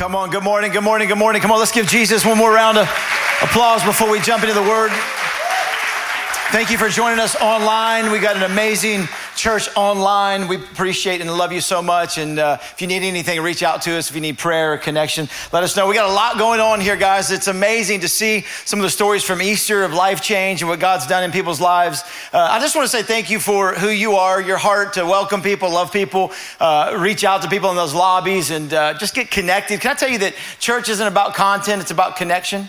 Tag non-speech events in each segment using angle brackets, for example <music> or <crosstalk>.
Come on, good morning, good morning, good morning. Come on, let's give Jesus one more round of applause before we jump into the word. Thank you for joining us online. We got an amazing church online. We appreciate and love you so much. And uh, if you need anything, reach out to us. If you need prayer or connection, let us know. We got a lot going on here, guys. It's amazing to see some of the stories from Easter of life change and what God's done in people's lives. Uh, I just want to say thank you for who you are, your heart to welcome people, love people, uh, reach out to people in those lobbies, and uh, just get connected. Can I tell you that church isn't about content, it's about connection?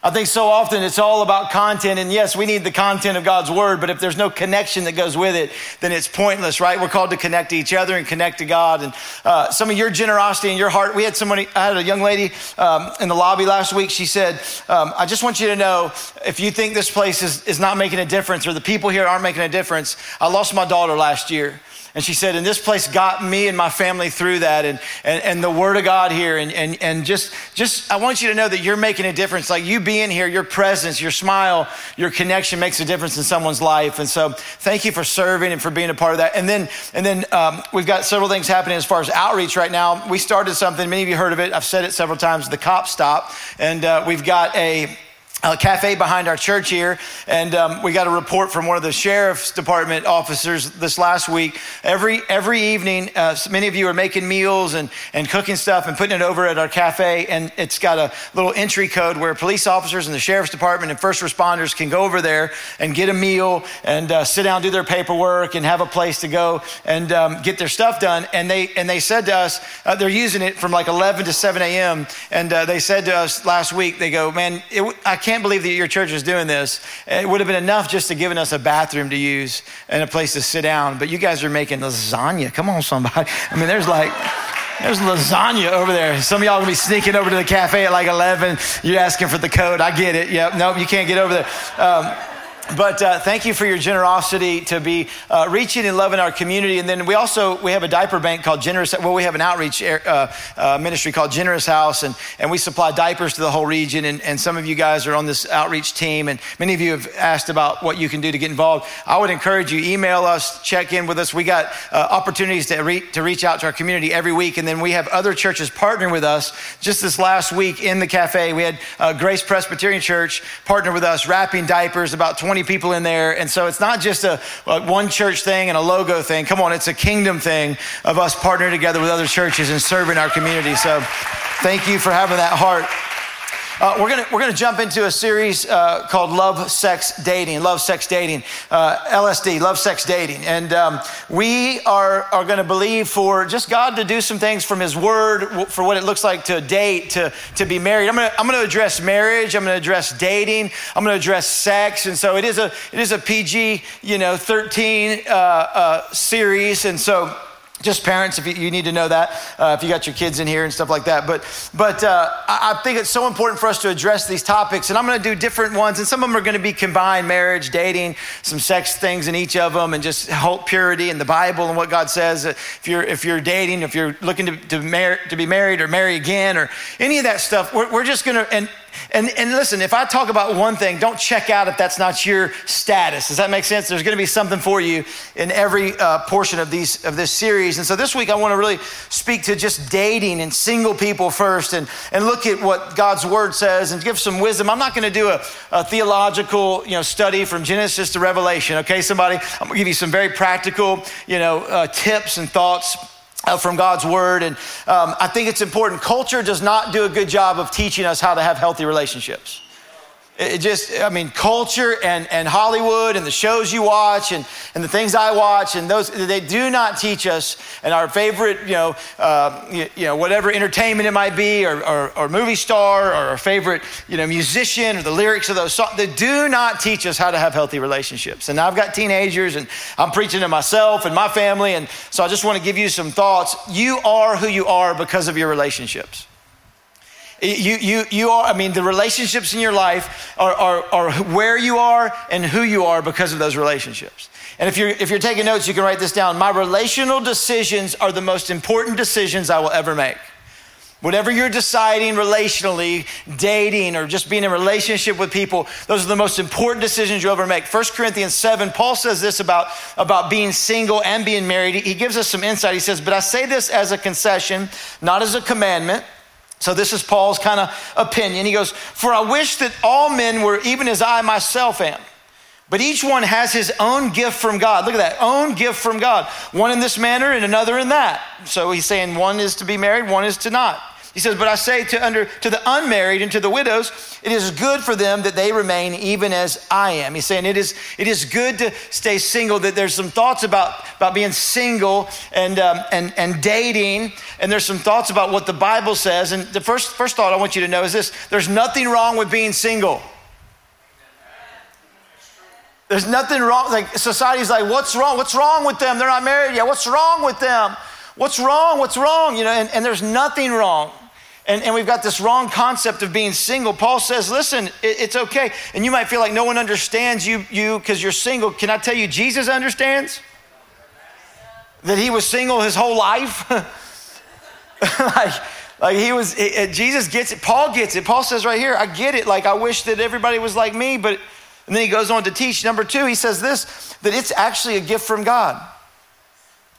I think so often it's all about content, and yes, we need the content of God's word, but if there's no connection that goes with it, then it's pointless, right? We're called to connect to each other and connect to God. And uh, some of your generosity and your heart, we had somebody, I had a young lady um, in the lobby last week. She said, um, I just want you to know if you think this place is, is not making a difference or the people here aren't making a difference, I lost my daughter last year. And she said, and this place got me and my family through that and, and, and the word of God here. And, and, and just, just, I want you to know that you're making a difference. Like you being here, your presence, your smile, your connection makes a difference in someone's life. And so thank you for serving and for being a part of that. And then, and then um, we've got several things happening as far as outreach right now. We started something, many of you heard of it. I've said it several times, the cop stop. And uh, we've got a, a cafe behind our church here, and um, we got a report from one of the sheriff's department officers this last week. Every every evening, uh, many of you are making meals and and cooking stuff and putting it over at our cafe, and it's got a little entry code where police officers and the sheriff's department and first responders can go over there and get a meal and uh, sit down, do their paperwork, and have a place to go and um, get their stuff done. And they and they said to us, uh, they're using it from like 11 to 7 a.m. And uh, they said to us last week, they go, man, it, I can't believe that your church is doing this. It would have been enough just to giving us a bathroom to use and a place to sit down. But you guys are making lasagna. Come on, somebody. I mean, there's like, there's lasagna over there. Some of y'all gonna be sneaking over to the cafe at like 11. You're asking for the code. I get it. Yep. Nope. You can't get over there. Um, but uh, thank you for your generosity to be uh, reaching and loving our community. And then we also we have a diaper bank called Generous. Well, we have an outreach uh, uh, ministry called Generous House, and, and we supply diapers to the whole region. And, and some of you guys are on this outreach team, and many of you have asked about what you can do to get involved. I would encourage you email us, check in with us. We got uh, opportunities to, re- to reach out to our community every week, and then we have other churches partnering with us. Just this last week in the cafe, we had uh, Grace Presbyterian Church partner with us, wrapping diapers about 20 20 people in there. And so it's not just a, a one church thing and a logo thing. Come on, it's a kingdom thing of us partnering together with other churches and serving our community. So thank you for having that heart. Uh, we're gonna we're gonna jump into a series uh, called Love, Sex, Dating. Love, Sex, Dating. Uh, LSD. Love, Sex, Dating. And um, we are are gonna believe for just God to do some things from His Word for what it looks like to date, to to be married. I'm gonna I'm gonna address marriage. I'm gonna address dating. I'm gonna address sex. And so it is a it is a PG you know 13 uh, uh, series. And so just parents if you, need to know that uh, if you got your kids in here and stuff like that. But but uh, I, think it's so important for us to address these topics and i'm going to do different ones and some of them are going to be combined marriage dating some sex things in each of them and just hope purity and the bible and what god says if you're if you're dating if you're looking to, to, mar- to be married or marry again or any of that stuff we're, we're just going to and and, and listen, if I talk about one thing, don't check out if that's not your status. Does that make sense? There's going to be something for you in every uh, portion of these of this series. And so this week I want to really speak to just dating and single people first, and and look at what God's Word says and give some wisdom. I'm not going to do a, a theological you know study from Genesis to Revelation. Okay, somebody, I'm going to give you some very practical you know uh, tips and thoughts uh, from God's word. And um, I think it's important. Culture does not do a good job of teaching us how to have healthy relationships. It just, I mean, culture and, and Hollywood and the shows you watch and, and the things I watch and those, they do not teach us and our favorite, you know, uh, you, you, know, whatever entertainment it might be or, or, or, movie star or our favorite, you know, musician or the lyrics of those songs, they do not teach us how to have healthy relationships. And I've got teenagers and I'm preaching to myself and my family. And so I just want to give you some thoughts. You are who you are because of your relationships. You, you, you are, I mean, the relationships in your life are, are, are where you are and who you are because of those relationships. And if you're, if you're taking notes, you can write this down. My relational decisions are the most important decisions I will ever make. Whatever you're deciding relationally, dating, or just being in relationship with people, those are the most important decisions you'll ever make. 1 Corinthians 7, Paul says this about, about being single and being married. He gives us some insight. He says, But I say this as a concession, not as a commandment So, this is Paul's kind of opinion. He goes, For I wish that all men were even as I myself am. But each one has his own gift from God. Look at that, own gift from God. One in this manner and another in that. So he's saying one is to be married, one is to not. He says, But I say to, under, to the unmarried and to the widows, it is good for them that they remain even as I am. He's saying it is, it is good to stay single, that there's some thoughts about, about being single and, um, and, and dating, and there's some thoughts about what the Bible says. And the first, first thought I want you to know is this there's nothing wrong with being single. There's nothing wrong. Like society's like, what's wrong? What's wrong with them? They're not married yet. What's wrong with them? What's wrong? What's wrong? You know, and, and there's nothing wrong. And, and we've got this wrong concept of being single. Paul says, listen, it, it's okay. And you might feel like no one understands you you because you're single. Can I tell you, Jesus understands? That he was single his whole life? <laughs> like, like he was, it, Jesus gets it. Paul gets it. Paul says right here, I get it. Like, I wish that everybody was like me. But, and then he goes on to teach. Number two, he says this that it's actually a gift from God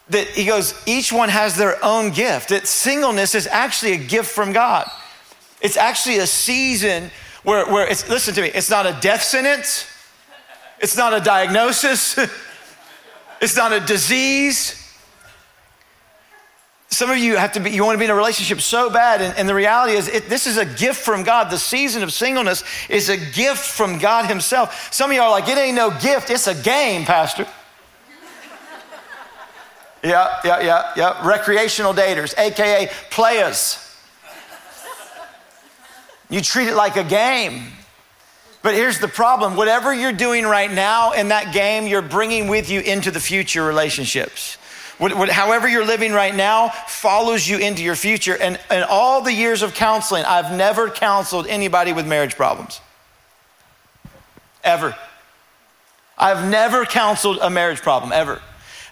that he goes, each one has their own gift. That singleness is actually a gift from God. It's actually a season where, where it's, listen to me, it's not a death sentence, it's not a diagnosis, <laughs> it's not a disease. Some of you have to be, you want to be in a relationship so bad, and, and the reality is, it, this is a gift from God. The season of singleness is a gift from God Himself. Some of you are like, it ain't no gift, it's a game, Pastor. Yeah, yeah, yeah, yeah. Recreational daters, AKA players. You treat it like a game. But here's the problem whatever you're doing right now in that game, you're bringing with you into the future relationships. What, what, however, you're living right now follows you into your future. And in all the years of counseling, I've never counseled anybody with marriage problems. Ever. I've never counseled a marriage problem, ever.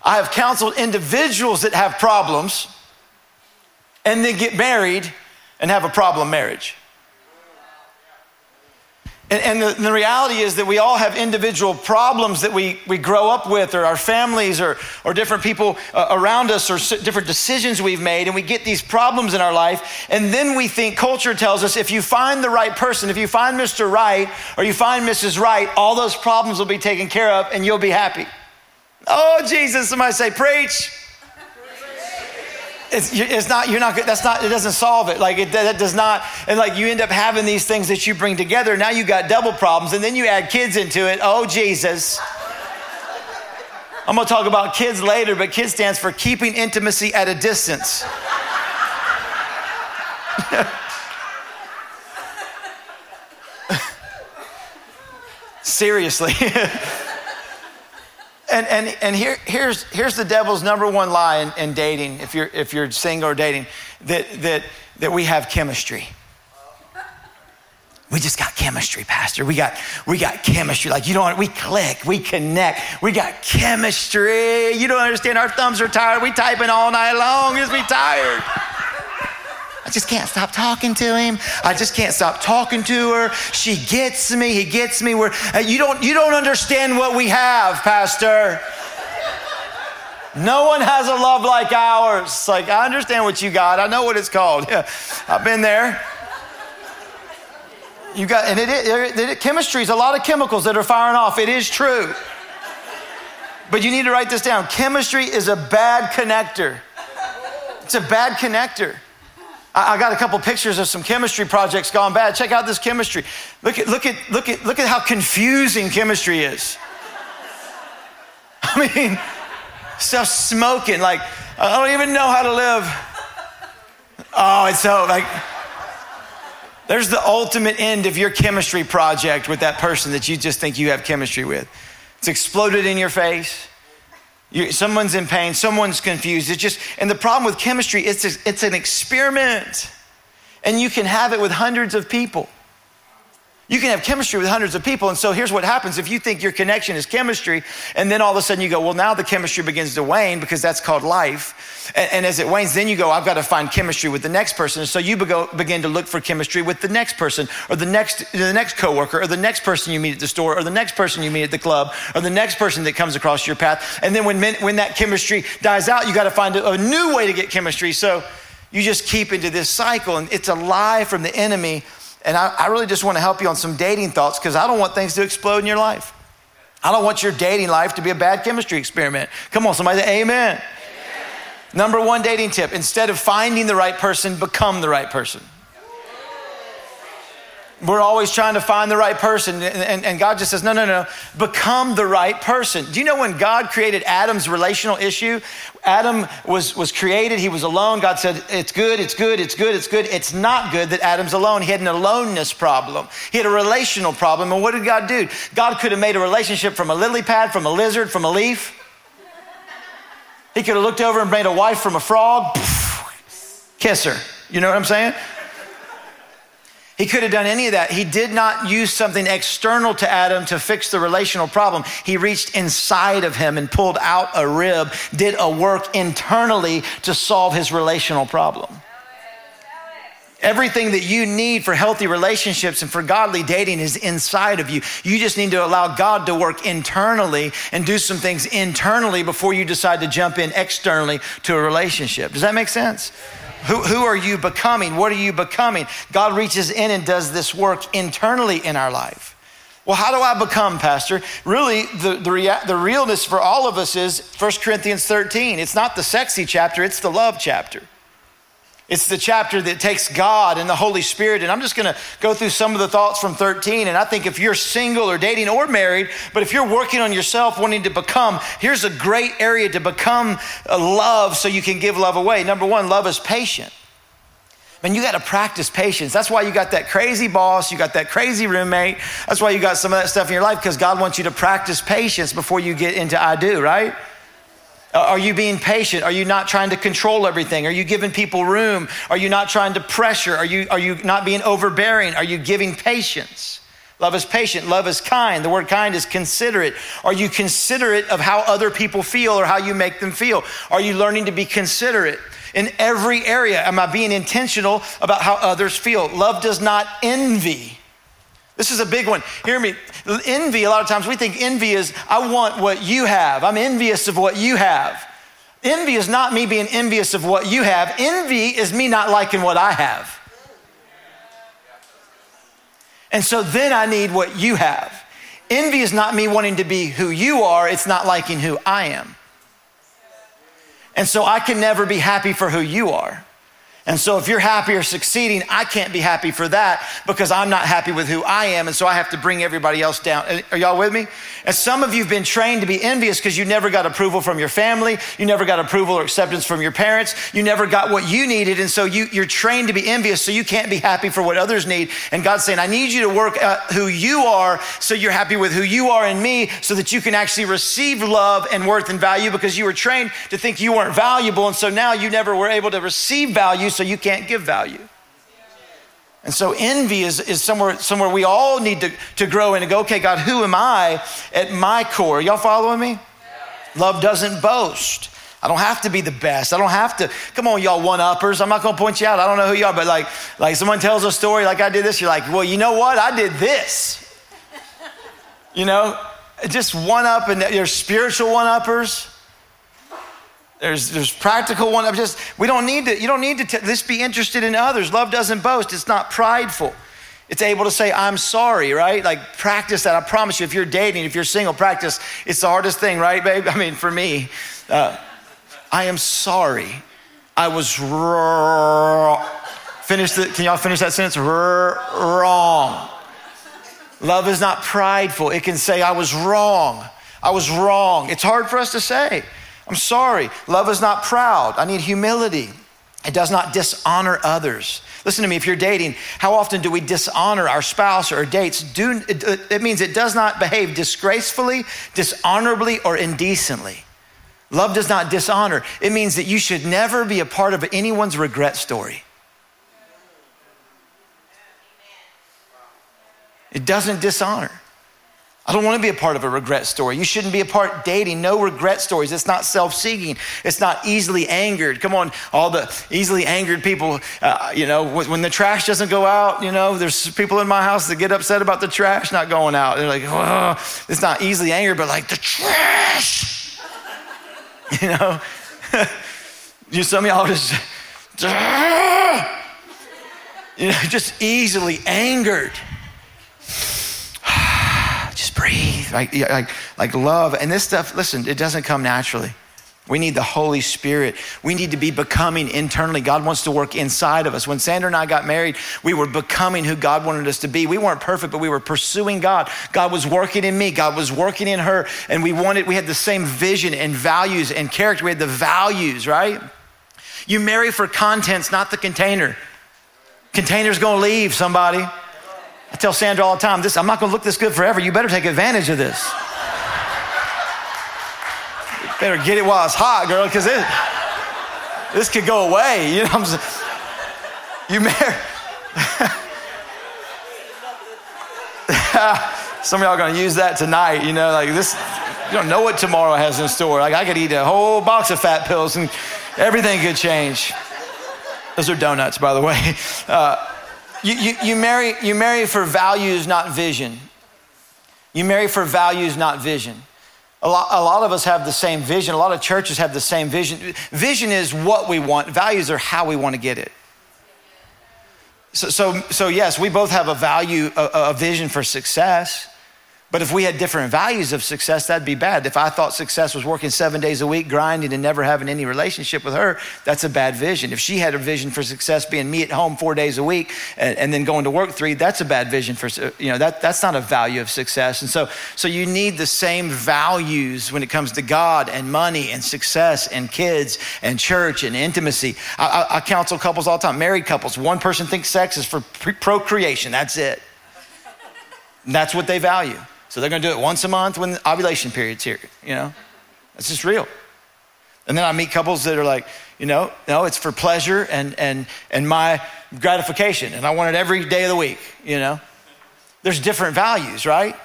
I have counseled individuals that have problems and then get married and have a problem marriage. And, and the, the, reality is that we all have individual problems that we, we grow up with, or our families, or, or different people uh, around us, or different decisions we've made, and we get these problems in our life. And then we think culture tells us if you find the right person, if you find Mr. Right, or you find Mrs. Right, all those problems will be taken care of and you'll be happy. Oh, Jesus, somebody say, preach. It's, it's not, you're not, that's not, it doesn't solve it. Like, it that does not, and like you end up having these things that you bring together. Now you got double problems, and then you add kids into it. Oh, Jesus. I'm gonna talk about kids later, but kids stands for keeping intimacy at a distance. <laughs> Seriously. <laughs> And, and, and here, here's, here's the devil's number one lie in, in dating, if you're, if you're single or dating, that, that, that we have chemistry. We just got chemistry, Pastor. We got, we got chemistry. Like, you don't, we click, we connect, we got chemistry. You don't understand, our thumbs are tired. We typing all night long, just we tired. I just can't stop talking to him. I just can't stop talking to her. She gets me. He gets me. Where uh, you don't you don't understand what we have, Pastor. No one has a love like ours. Like I understand what you got. I know what it's called. <laughs> Yeah, I've been there. You got and it, it, it chemistry is a lot of chemicals that are firing off. It is true. But you need to write this down. Chemistry is a bad connector. It's a bad connector. I got a couple pictures of some chemistry projects gone bad. Check out this chemistry. Look at, look at, look at, look at how confusing chemistry is. <laughs> I mean, stuff smoking. Like, I don't even know how to live. Oh, it's so like, there's the ultimate end of your chemistry project with that person that you just think you have chemistry with. It's exploded in your face. You, someone's in pain, someone's confused. It's just, and the problem with chemistry, it's, it's an experiment. And you can have it with hundreds of people. You can have chemistry with hundreds of people. And so here's what happens if you think your connection is chemistry, and then all of a sudden you go, well, now the chemistry begins to wane because that's called life. And, and as it wanes, then you go, I've got to find chemistry with the next person. And so you begin to look for chemistry with the next person, or the next, the next coworker, or the next person you meet at the store, or the next person you meet at the club, or the next person that comes across your path. And then when, when that chemistry dies out, you got to find a, a new way to get chemistry. So You just keep into this cycle, and it's a lie from the enemy. And I, I really just want to help you on some dating thoughts because I don't want things to explode in your life. I don't want your dating life to be a bad chemistry experiment. Come on, somebody say amen. amen. Number one dating tip instead of finding the right person, become the right person. We're always trying to find the right person, and, and, God just says, no, no, no, become the right person. Do you know when God created Adam's relational issue? Adam was, was created, he was alone. God said, it's good, it's good, it's good, it's good. It's not good that Adam's alone. He had an aloneness problem, he had a relational problem. And what did God do? God could have made a relationship from a lily pad, from a lizard, from a leaf. He could have looked over and made a wife from a frog, kiss her. You know what I'm saying? He could have done any of that. He did not use something external to Adam to fix the relational problem. He reached inside of him and pulled out a rib, did a work internally to solve his relational problem. Everything that you need for healthy relationships and for godly dating is inside of you. You just need to allow God to work internally and do some things internally before you decide to jump in externally to a relationship. Does that make sense? Who, who are you becoming? What are you becoming? God reaches in and does this work internally in our life. Well, how do I become, Pastor? Really, the, the, rea- the realness for all of us is 1 Corinthians 13. It's not the sexy chapter, it's the love chapter. It's the chapter that takes God and the Holy Spirit. And I'm just going to go through some of the thoughts from 13. And I think if you're single or dating or married, but if you're working on yourself, wanting to become, here's a great area to become uh, love so you can give love away. Number one, love is patient. Man, you got to practice patience. That's why you got that crazy boss, you got that crazy roommate. That's why you got some of that stuff in your life because God wants you to practice patience before you get into I do, right? Are you being patient? Are you not trying to control everything? Are you giving people room? Are you not trying to pressure? Are you, are you not being overbearing? Are you giving patience? Love is patient. Love is kind. The word kind is considerate. Are you considerate of how other people feel or how you make them feel? Are you learning to be considerate? In every area, am I being intentional about how others feel? Love does not envy. This is a big one. Hear me. Envy, a lot of times we think envy is, I want what you have. I'm envious of what you have. Envy is not me being envious of what you have. Envy is me not liking what I have. And so then I need what you have. Envy is not me wanting to be who you are, it's not liking who I am. And so I can never be happy for who you are. And so if you're happy or succeeding, I can't be happy for that because I'm not happy with who I am. And so I have to bring everybody else down. Are y'all with me? And some of you have been trained to be envious because you never got approval from your family. You never got approval or acceptance from your parents. You never got what you needed. And so you, you're trained to be envious. So you can't be happy for what others need. And God's saying, I need you to work who you are so you're happy with who you are in me so that you can actually receive love and worth and value because you were trained to think you weren't valuable. And so now you never were able to receive value so you can't give value. And so envy is, is somewhere, somewhere we all need to, to grow in and go, okay, God, who am I at my core? Y'all following me? Love doesn't boast. I don't have to be the best. I don't have to. Come on, y'all one uppers. I'm not going to point you out. I don't know who you are, but like, like someone tells a story like I did this, you're like, well, you know what? I did this. You know, just one up, and you're spiritual one uppers. There's, there's practical one. I'm just, we don't need to, you don't need to t- just be interested in others. Love doesn't boast. It's not prideful. It's able to say, I'm sorry, right? Like practice that. I promise you, if you're dating, if you're single, practice. It's the hardest thing, right, babe? <laughs> I mean, for me, uh, I am sorry. I was wrong. Finish the, can y'all finish that sentence? wrong. Love is not prideful. It can say, I was wrong. I was wrong. It's hard for us to say. I'm sorry. Love is not proud. I need humility. It does not dishonor others. Listen to me, if you're dating, how often do we dishonor our spouse or dates? Do, it, it means it does not behave disgracefully, dishonorably, or indecently. Love does not dishonor. It means that you should never be a part of anyone's regret story. It doesn't dishonor. I don't want to be a part of a regret story. You shouldn't be a part dating. No regret stories. It's not self-seeking. It's not easily angered. Come on, all the easily angered people. Uh, you know, when the trash doesn't go out, you know, there's people in my house that get upset about the trash not going out. They're like, oh, it's not easily angered, but like the trash. <laughs> you know, <laughs> you some of y'all just <laughs> you know, just easily angered. Breathe, like, like, like love. And this stuff, listen, it doesn't come naturally. We need the Holy Spirit. We need to be becoming internally. God wants to work inside of us. When Sandra and I got married, we were becoming who God wanted us to be. We weren't perfect, but we were pursuing God. God was working in me, God was working in her, and we wanted, we had the same vision and values and character. We had the values, right? You marry for contents, not the container. Container's gonna leave somebody. I tell Sandra all the time, this, I'm not gonna look this good forever. You better take advantage of this. Better get it while it's hot, girl, because this could go away. You know what I'm saying? You marry. <laughs> Some of y'all are going to use that tonight. You know, like this, you don't know what tomorrow has in store. Like I could eat a whole box of fat pills and everything could change. Those are donuts, by the way. <laughs> Uh, you, you, you, marry, you marry for values, not vision. You marry for values, not vision. A lot, a lot of us have the same vision. A lot of churches have the same vision. Vision is what we want, values are how we want to get it. So, so, so yes, we both have a value, a, a vision for success. But if we had different values of success, that'd be bad. If I thought success was working seven days a week, grinding, and never having any relationship with her, that's a bad vision. If she had a vision for success being me at home four days a week and, and then going to work three, that's a bad vision for, you know, that, that's not a value of success. And so, so you need the same values when it comes to God and money and success and kids and church and intimacy. I, I, I counsel couples all the time, married couples. One person thinks sex is for procreation, that's it. That's what they value. So they're going to do it once a month when the ovulation period's here, you know? That's just real. And then I meet couples that are like, you know, no, it's for pleasure and, and, and my gratification. And I want it every day of the week, you know? There's different values, right?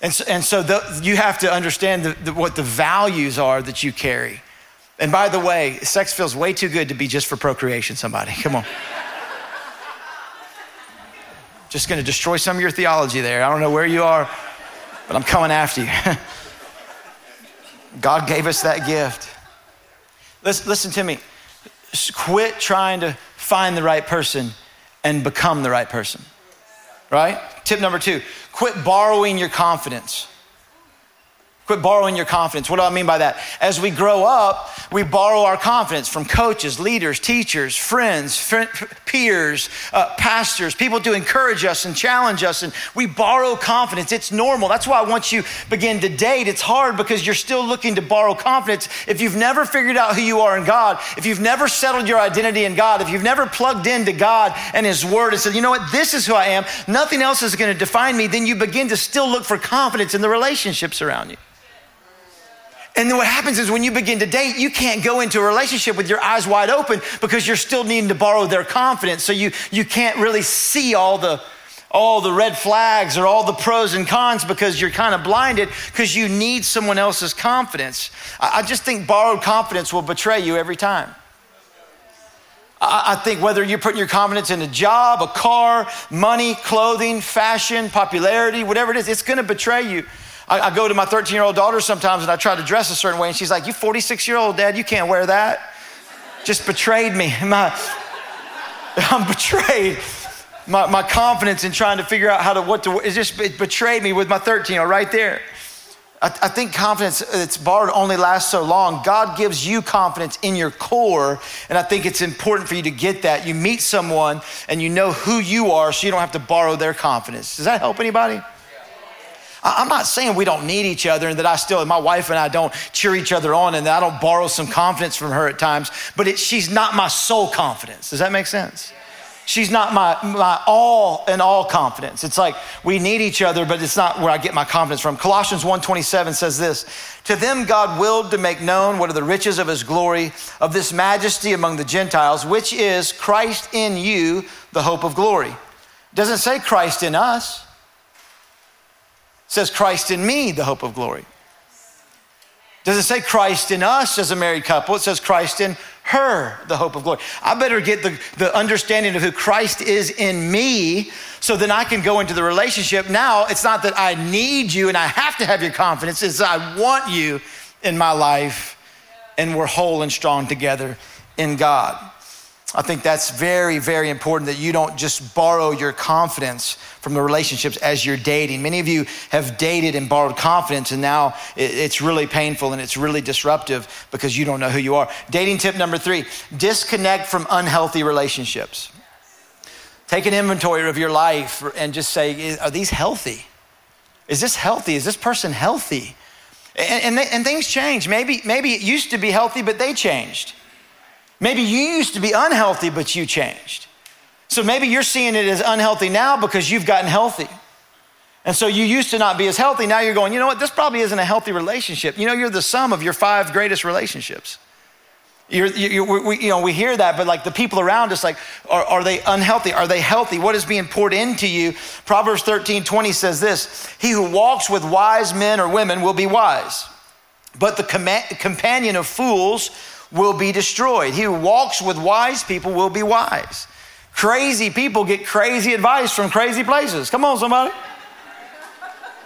And so, and so the, you have to understand the, the, what the values are that you carry. And by the way, sex feels way too good to be just for procreation, somebody. <laughs> Come on. just gonna destroy some of your theology there. I don't know where you are but I'm coming after you. <laughs> God gave us that gift. Listen, listen to me. Quit trying to find the right person and become the right person. Right? Tip number two quit borrowing your confidence. Quit borrowing your confidence. What do I mean by that? As we grow up, we borrow our confidence from coaches, leaders, teachers, friends, fr- peers, uh, pastors, people to encourage us and challenge us. And we borrow confidence. It's normal. That's why once you begin to date, it's hard because you're still looking to borrow confidence. If you've never figured out who you are in God, if you've never settled your identity in God, if you've never plugged into God and His Word and said, you know what, this is who I am, nothing else is going to define me, then you begin to still look for confidence in the relationships around you. And then what happens is when you begin to date, you can't go into a relationship with your eyes wide open because you're still needing to borrow their confidence. So you, you can't really see all the, all the red flags or all the pros and cons because you're kind of blinded because you need someone else's confidence. I, just think borrowed confidence will betray you every time. I think whether you're putting your confidence in a job, a car, money, clothing, fashion, popularity, whatever it is, it's going to betray you. I, I go to my 13 year old daughter sometimes and I try to dress a certain way, and she's like, You 46 year old dad, you can't wear that. Just betrayed me. <laughs> My, I'm betrayed. My, my confidence in trying to figure out how to what to it just it betrayed me with my 13 year old right there. I, I think confidence that's borrowed only lasts so long. God gives you confidence in your core, and I think it's important for you to get that. You meet someone and you know who you are, so you don't have to borrow their confidence. Does that help anybody? I'm not saying we don't need each other and that I still, my wife and I don't cheer each other on and that I don't borrow some confidence from her at times, but it, she's not my sole confidence. Does that make sense? She's not my, my all in all confidence. It's like we need each other, but it's not where I get my confidence from. Colossians 1.27 says this, To them God willed to make known what are the riches of his glory, of this majesty among the Gentiles, which is Christ in you, the hope of glory. Doesn't say Christ in us says Christ in me, the hope of glory. Does it say Christ in us as a married couple? It says Christ in her, the hope of glory. I better get the, the understanding of who Christ is in me so then I can go into the relationship. Now, it's not that I need you and I have to have your confidence, it's I want you in my life and we're whole and strong together in God. I think that's very, very important that you don't just borrow your confidence from the relationships as you're dating. Many of you have dated and borrowed confidence, and now it's really painful and it's really disruptive because you don't know who you are. Dating tip number three disconnect from unhealthy relationships. Take an inventory of your life and just say, Are these healthy? Is this healthy? Is this person healthy? And, and, and things change. Maybe, maybe it used to be healthy, but they changed. Maybe you used to be unhealthy, but you changed. So maybe you're seeing it as unhealthy now because you've gotten healthy. And so you used to not be as healthy. Now you're going, you know what? This probably isn't a healthy relationship. You know, you're the sum of your five greatest relationships. You're, you're, we, you know, we hear that, but like the people around us, like, are, are they unhealthy? Are they healthy? What is being poured into you? Proverbs 13 20 says this He who walks with wise men or women will be wise, but the com- companion of fools will be destroyed. He who walks with wise people will be wise. Crazy people get crazy advice from crazy places. Come on, somebody.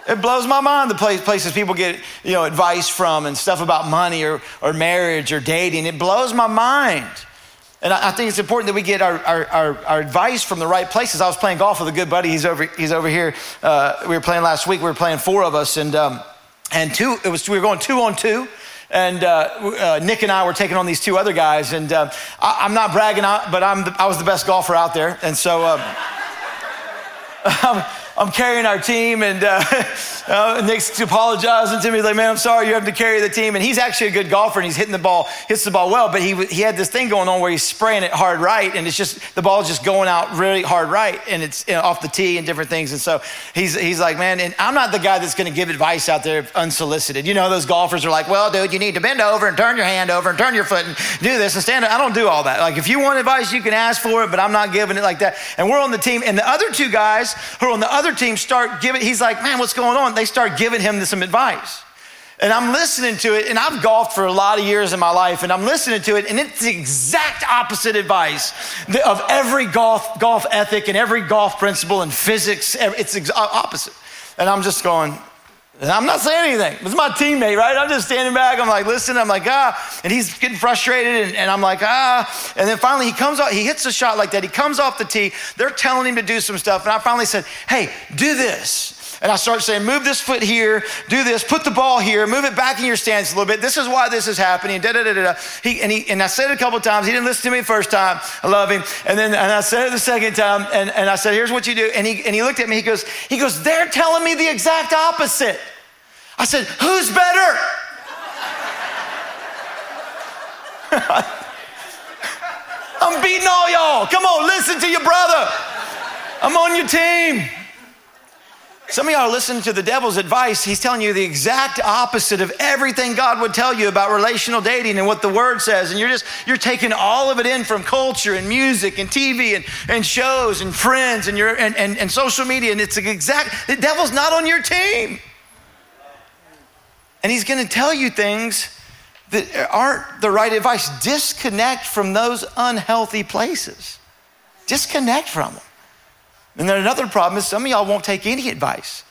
It blows my mind the places people get you know, advice from and stuff about money or, or marriage or dating. It blows my mind. And I, think it's important that we get our, our, our, our, advice from the right places. I was playing golf with a good buddy. He's over, he's over here. Uh, we were playing last week. We were playing four of us, and, um, and two, it was, we were going two on two. And uh, uh, Nick and I were taking on these two other guys. And uh, I, am not bragging, but I'm the, I was the best golfer out there. And so <laughs> um, I'm carrying our team, and uh, <laughs> uh, Nick's apologizing to me. He's like, man, I'm sorry you have to carry the team. And he's actually a good golfer, and he's hitting the ball, hits the ball well, but he, he had this thing going on where he's spraying it hard right, and it's just, the ball's just going out really hard right, and it's you know, off the tee and different things. And so he's, he's like, man, and I'm not the guy that's going to give advice out there unsolicited. You know, those golfers are like, well, dude, you need to bend over and turn your hand over and turn your foot and do this and stand up. I don't do all that. Like, if you want advice, you can ask for it, but I'm not giving it like that. And we're on the team, and the other two guys who are on the other team start giving, he's like, man, what's going on? They start giving him some advice. And I'm listening to it, and I've golfed for a lot of years in my life, and I'm listening to it, and it's the exact opposite advice of every golf, golf ethic and every golf principle and physics. It's opposite. And I'm just going, I'm not saying anything. It's my teammate, right? I'm just standing back. I'm like, listen, I'm like, ah. And he's getting frustrated. And, and, I'm like, ah. And then finally he comes out, he hits a shot like that. He comes off the tee. They're telling him to do some stuff. And I finally said, hey, do this. And I start saying, move this foot here, do this, put the ball here, move it back in your stance a little bit. This is why this is happening. Da, da, da, da. He, and, he, and I said it a couple times. He didn't listen to me the first time. I love him. And then and I said it the second time. And, and I said, here's what you do. And he, and he looked at me. He goes, he goes, they're telling me the exact opposite. I said, who's better? <laughs> I'm beating all y'all. Come on, listen to your brother. I'm on your team. Some of y'all are listening to the devil's advice. He's telling you the exact opposite of everything God would tell you about relational dating and what the word says. And you're just, you're taking all of it in from culture and music and TV and, and shows and friends and, your, and, and, and social media. And it's the exact, the devil's not on your team. And he's going to tell you things that aren't the right advice. Disconnect from those unhealthy places. Disconnect from them. And then another problem is some of y'all won't take any advice.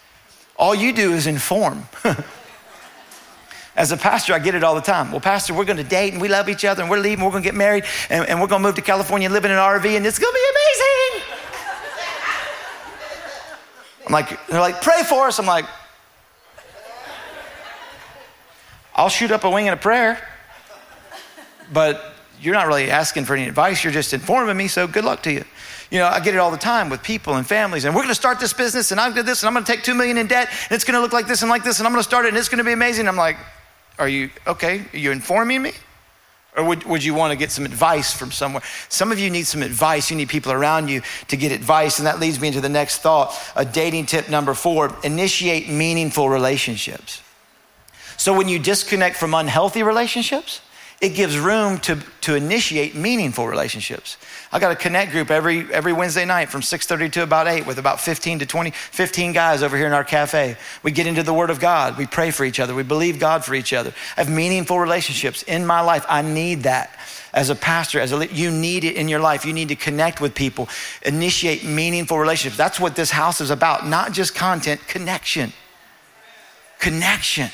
All you do is inform. <laughs> As a pastor, I get it all the time. Well, Pastor, we're going to date and we love each other and we're leaving, we're going to get married and, and we're going to move to California and live in an RV and it's going to be amazing. I'm like, they're like, pray for us. I'm like, I'll shoot up a wing in a prayer, but you're not really asking for any advice. You're just informing me, so good luck to you. You know, I get it all the time with people and families, and we're going to start this business, and I'm going to this, and I'm going to take two million in debt, and it's going to look like this and like this, and I'm going to start it, and it's going to be amazing. I'm like, are you okay? Are you informing me? Or would, would you want to get some advice from somewhere? Some of you need some advice. You need people around you to get advice. And that leads me into the next thought a dating tip number four initiate meaningful relationships. So when you disconnect from unhealthy relationships, it gives room to, to initiate meaningful relationships. I got a connect group every, every Wednesday night from 6.30 to about 8 with about 15 to 20, 15 guys over here in our cafe. We get into the Word of God. We pray for each other. We believe God for each other. I have meaningful relationships in my life. I need that. As a pastor, as a you need it in your life. You need to connect with people, initiate meaningful relationships. That's what this house is about. Not just content, connection. Connection.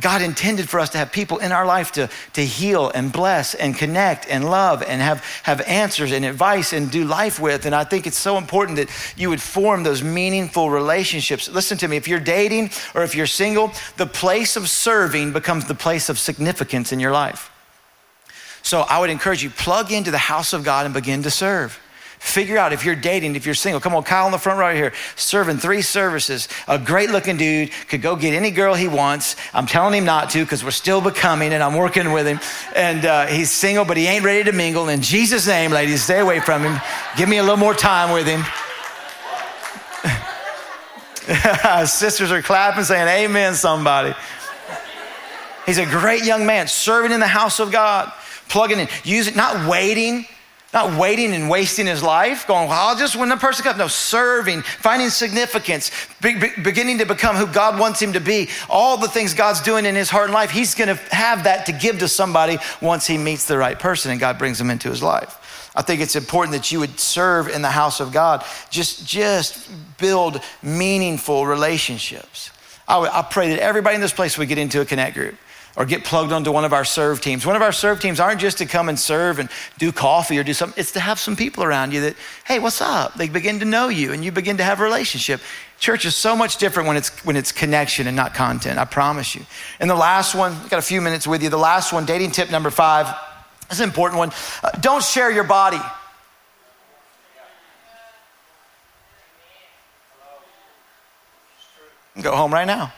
God intended for us to have people in our life to, to heal and bless and connect and love and have, have answers and advice and do life with. And I think it's so important that you would form those meaningful relationships. Listen to me, if you're dating or if you're single, the place of serving becomes the place of significance in your life. So I would encourage you, plug into the house of God and begin to serve. Figure out if you're dating, if you're single. Come on, Kyle in the front right here, serving three services. A great looking dude could go get any girl he wants. I'm telling him not to because we're still becoming and I'm working with him. And uh, he's single, but he ain't ready to mingle. In Jesus' name, ladies, stay away from him. Give me a little more time with him. <laughs> Sisters are clapping, saying, Amen, somebody. He's a great young man, serving in the house of God, plugging in, using, not waiting not waiting and wasting his life, going, well, I'll just when the person comes. No, serving, finding significance, be, be, beginning to become who God wants him to be. All the things God's doing in his heart and life, he's going to have that to give to somebody once he meets the right person and God brings him into his life. I think it's important that you would serve in the house of God. Just, just build meaningful relationships. I, I pray that everybody in this place would get into a connect group or get plugged onto one of our serve teams. One of our serve teams aren't just to come and serve and do coffee or do something, it's to have some people around you that, hey, what's up? They begin to know you and you begin to have a relationship. Church is so much different when it's when it's connection and not content, I promise you. And the last one, I've got a few minutes with you. The last one, dating tip number five, is an important one. Uh, don't share your body. Go home right now.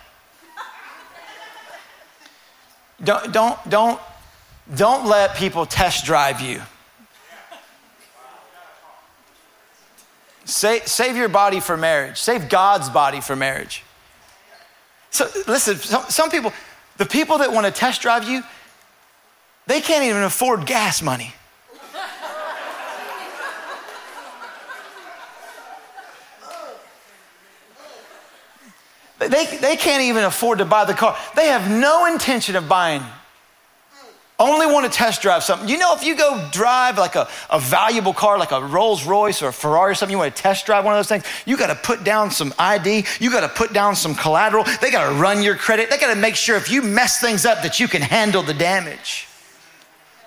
Don't, don't, don't, don't let people test drive you. Save, save your body for marriage. Save God's body for marriage. So listen, some, some people, the people that want to test drive you, they can't even afford gas money. They, they can't even afford to buy the car. They have no intention of buying. Only want to test drive something. You know, if you go drive like a, a valuable car, like a Rolls Royce or a Ferrari or something, you want to test drive one of those things, you got to put down some ID, you got to put down some collateral, they got to run your credit, they got to make sure if you mess things up that you can handle the damage.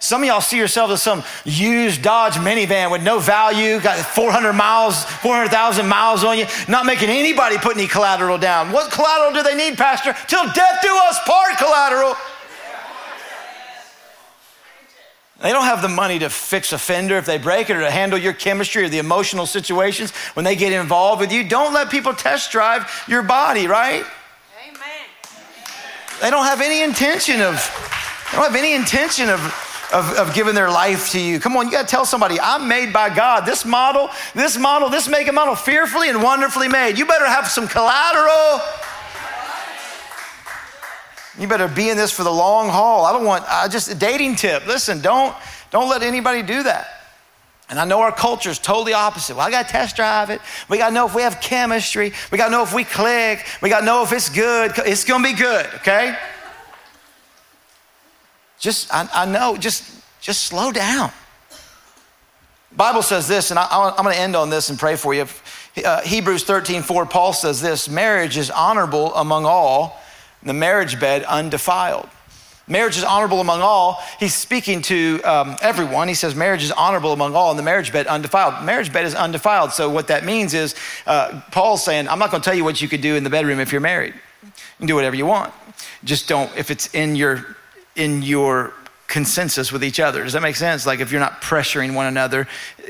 Some of y'all see yourselves as some used Dodge minivan with no value, got 400 miles, 400,000 miles on you, not making anybody put any collateral down. What collateral do they need, Pastor? Till death do us part collateral. They don't have the money to fix a fender if they break it or to handle your chemistry or the emotional situations when they get involved with you. Don't let people test drive your body, right? Amen. They don't have any intention of, they don't have any intention of of, of giving their life to you. Come on, you got to tell somebody, I'm made by God. This model, this model, this make and model, fearfully and wonderfully made. You better have some collateral. You better be in this for the long haul. I don't want, I just, a dating tip. Listen, don't, don't let anybody do that. And I know our culture is totally opposite. Well, I got to test drive it. We got to know if we have chemistry. We got to know if we click. We got to know if it's good. It's going to be good, okay? Just, I, I know, just, just slow down. Bible says this, and I, am going to end on this and pray for you. Uh, Hebrews 13, 4, Paul says this marriage is honorable among all, the marriage bed undefiled. Marriage is honorable among all. He's speaking to um, everyone. He says marriage is honorable among all, and the marriage bed undefiled. Marriage bed is undefiled. So what that means is uh, Paul's saying, I'm not going to tell you what you could do in the bedroom if you're married. You can do whatever you want. Just don't, if it's in your in your consensus with each other. Does that make sense? Like if you're not pressuring one another,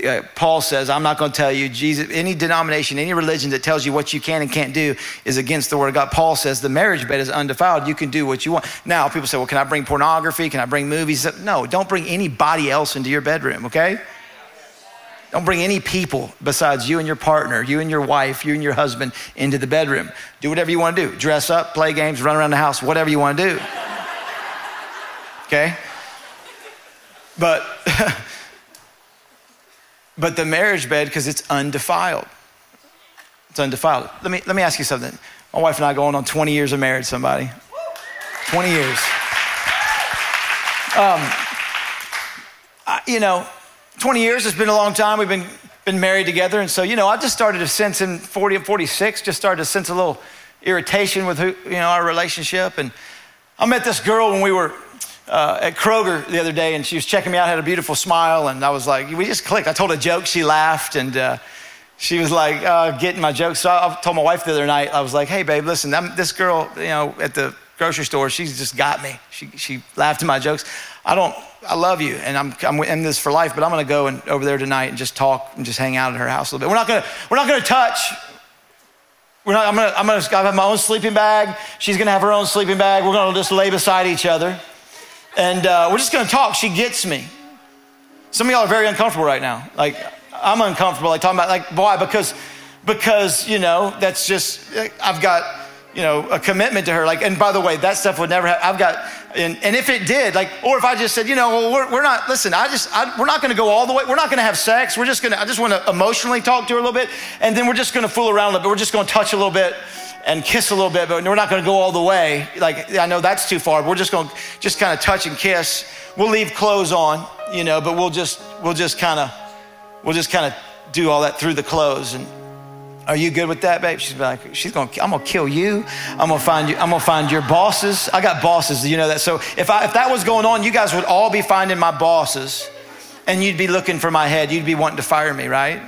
uh, Paul says, I'm not going to tell you, Jesus, any denomination, any religion that tells you what you can and can't do is against the word of God. Paul says the marriage bed is undefiled. You can do what you want. Now, people say, well, can I bring pornography? Can I bring movies? No, don't bring anybody else into your bedroom, okay? Don't bring any people besides you and your partner, you and your wife, you and your husband into the bedroom. Do whatever you want to do. Dress up, play games, run around the house, whatever you want to do okay? But <laughs> but the marriage bed because it's undefiled. It's undefiled. Let me let me ask you something. My wife and I going on 20 years of marriage, somebody. 20 years. Um, I, you know, 20 years has been a long time. We've been been married together, and so you know, I just started to sense in 40 and 46, just started to sense a little irritation with who, you know our relationship, and I met this girl when we were uh, at Kroger the other day, and she was checking me out, had a beautiful smile, and I was like, we just clicked. I told a joke, she laughed, and uh, she was like uh, getting my jokes. So I told my wife the other night, I was like, hey, babe, listen, I'm, this girl, you know, at the grocery store, she's just got me. She, she laughed at my jokes. I don't, I love you, and I'm, I'm in this for life, but I'm gonna go and, over there tonight and just talk and just hang out at her house a little bit. We're not gonna, we're not gonna touch. We're not, I'm gonna, I'm gonna I have my own sleeping bag. She's gonna have her own sleeping bag. We're gonna just lay beside each other. And uh, we're just gonna talk. She gets me. Some of y'all are very uncomfortable right now. Like, I'm uncomfortable, like talking about, like, why? Because, because, you know, that's just, I've got, you know, a commitment to her. Like, and by the way, that stuff would never have, I've got, and, and if it did, like, or if I just said, you know, well, we're, we're not, listen, I just, I, we're not going to go all the way. We're not going to have sex. We're just going to, I just want to emotionally talk to her a little bit. And then we're just going to fool around a little bit. We're just going to touch a little bit and kiss a little bit, but we're not going to go all the way. Like, I know that's too far. We're just going to just kind of touch and kiss. We'll leave clothes on, you know, but we'll just, we'll just kind of, we'll just kind of do all that through the clothes. And are you good with that, babe? She's like, she's going. I'm gonna kill you. I'm gonna find you. I'm gonna find your bosses. I got bosses. You know that. So if I if that was going on, you guys would all be finding my bosses, and you'd be looking for my head. You'd be wanting to fire me, right?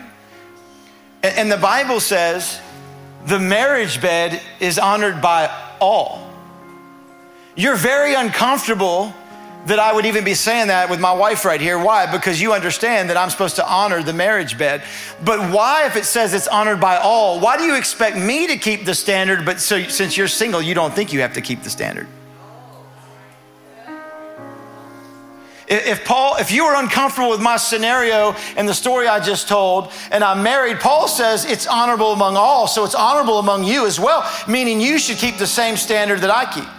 And, and the Bible says the marriage bed is honored by all. You're very uncomfortable that I would even be saying that with my wife right here. Why? Because you understand that I'm supposed to honor the marriage bed. But why, if it says it's honored by all, why do you expect me to keep the standard, but so, since you're single, you don't think you have to keep the standard? If Paul, if you are uncomfortable with my scenario and the story I just told, and I'm married, Paul says it's honorable among all, so it's honorable among you as well, meaning you should keep the same standard that I keep.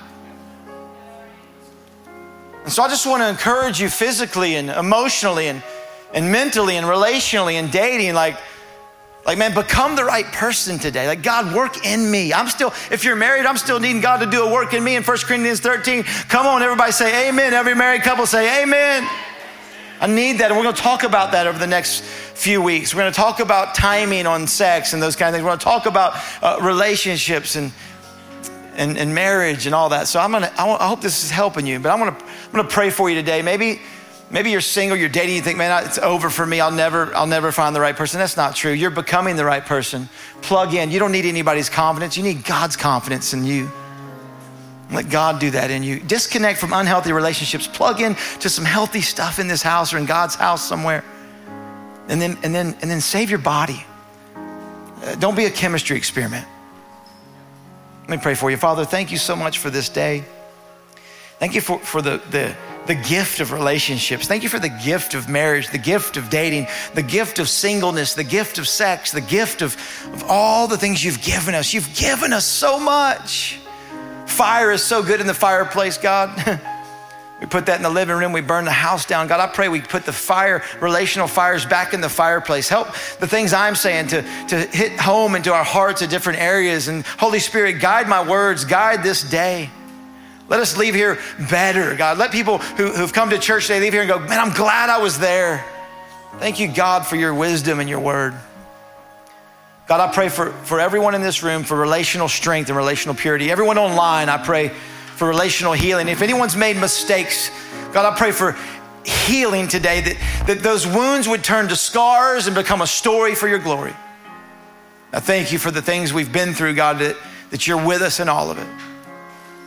And so I just want to encourage you physically and emotionally and, and mentally and relationally and dating, like, like, man, become the right person today. Like, God, work in me. I'm still, if you're married, I'm still needing God to do a work in me in 1 Corinthians 13. Come on, everybody say amen. Every married couple say amen. I need that. And we're going to talk about that over the next few weeks. We're going to talk about timing on sex and those kind of things. We're going to talk about uh, relationships and and, and marriage and all that. So I'm gonna, I, want, I hope this is helping you. But I'm gonna, I'm gonna pray for you today. Maybe, maybe you're single, you're dating, you think, man, it's over for me. I'll never, I'll never find the right person. That's not true. You're becoming the right person. Plug in. You don't need anybody's confidence. You need God's confidence in you. Let God do that in you. Disconnect from unhealthy relationships. Plug in to some healthy stuff in this house or in God's house somewhere. And then, and then, and then save your body. Uh, don't be a chemistry experiment. Let me pray for you. Father, thank you so much for this day. Thank you for, for the, the, the gift of relationships. Thank you for the gift of marriage, the gift of dating, the gift of singleness, the gift of sex, the gift of, of all the things you've given us. You've given us so much. Fire is so good in the fireplace, God. <laughs> We put that in the living room. We burn the house down. God, I pray we put the fire, relational fires back in the fireplace. Help the things I'm saying to, to hit home into our hearts at different areas. And Holy Spirit, guide my words, guide this day. Let us leave here better, God. Let people who, who've come to church today leave here and go, man, I'm glad I was there. Thank you, God, for your wisdom and your word. God, I pray for, for everyone in this room for relational strength and relational purity. Everyone online, I pray for relational healing. If anyone's made mistakes, God, I pray for healing today, that, that those wounds would turn to scars and become a story for your glory. I thank you for the things we've been through, God, that, that you're with us in all of it.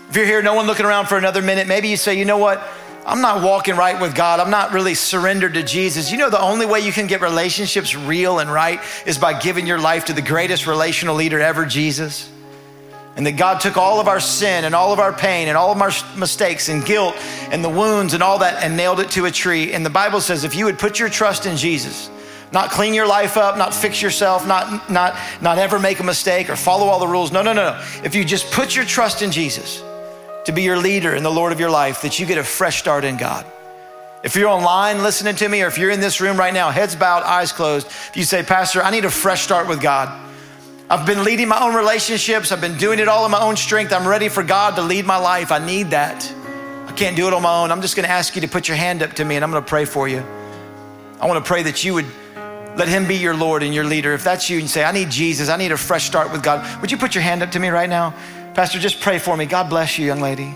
If you're here, no one looking around for another minute, maybe you say, you know what? I'm not walking right with God. I'm not really surrendered to Jesus. You know, the only way you can get relationships real and right is by giving your life to the greatest relational leader ever, Jesus and that God took all of our sin and all of our pain and all of our mistakes and guilt and the wounds and all that and nailed it to a tree. And the Bible says if you would put your trust in Jesus, not clean your life up, not fix yourself, not, not, not ever make a mistake or follow all the rules. No, no, no, no. If you just put your trust in Jesus to be your leader and the Lord of your life, that you get a fresh start in God. If you're online listening to me, or if you're in this room right now, heads bowed, eyes closed, if you say, Pastor, I need a fresh start with God. I've been leading my own relationships. I've been doing it all in my own strength. I'm ready for God to lead my life. I need that. I can't do it on my own. I'm just to ask you to put your hand up to me and I'm to pray for you. I want to pray that you would let Him be your Lord and your leader. If that's you and you say, I need Jesus, I need a fresh start with God, would you put your hand up to me right now? Pastor, just pray for me. God bless you, young lady.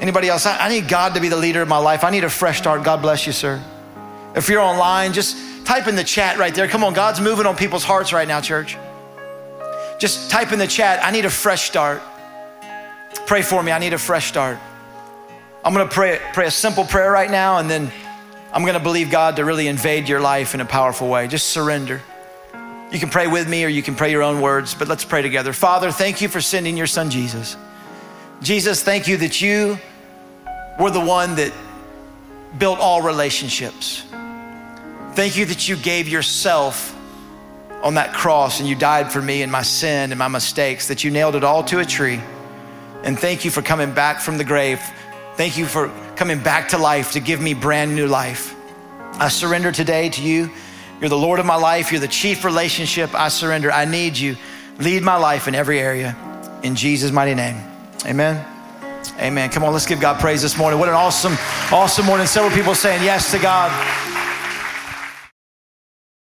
Anybody else? I, I need God to be the leader of my life. I need a fresh start. God bless you, sir. If you're online, just type in the chat right there. Come on, God's moving on people's hearts right now, church. Just type in the chat, I need a fresh start. Pray for me, I need a fresh start. I'm gonna pray, pray a simple prayer right now, and then I'm gonna believe God to really invade your life in a powerful way. Just surrender. You can pray with me or you can pray your own words, but let's pray together. Father, thank you for sending your son Jesus. Jesus, thank you that you were the one that built all relationships. Thank you that you gave yourself on that cross and you died for me and my sin and my mistakes, that you nailed it all to a tree. And thank you for coming back from the grave. Thank you for coming back to life to give me brand new life. I surrender today to you. You're the Lord of my life. You're the chief relationship. I surrender. I need you. Lead my life in every area. In Jesus' mighty name. Amen. Amen. Come on, let's give God praise this morning. What an awesome, awesome morning. Several people saying yes to God.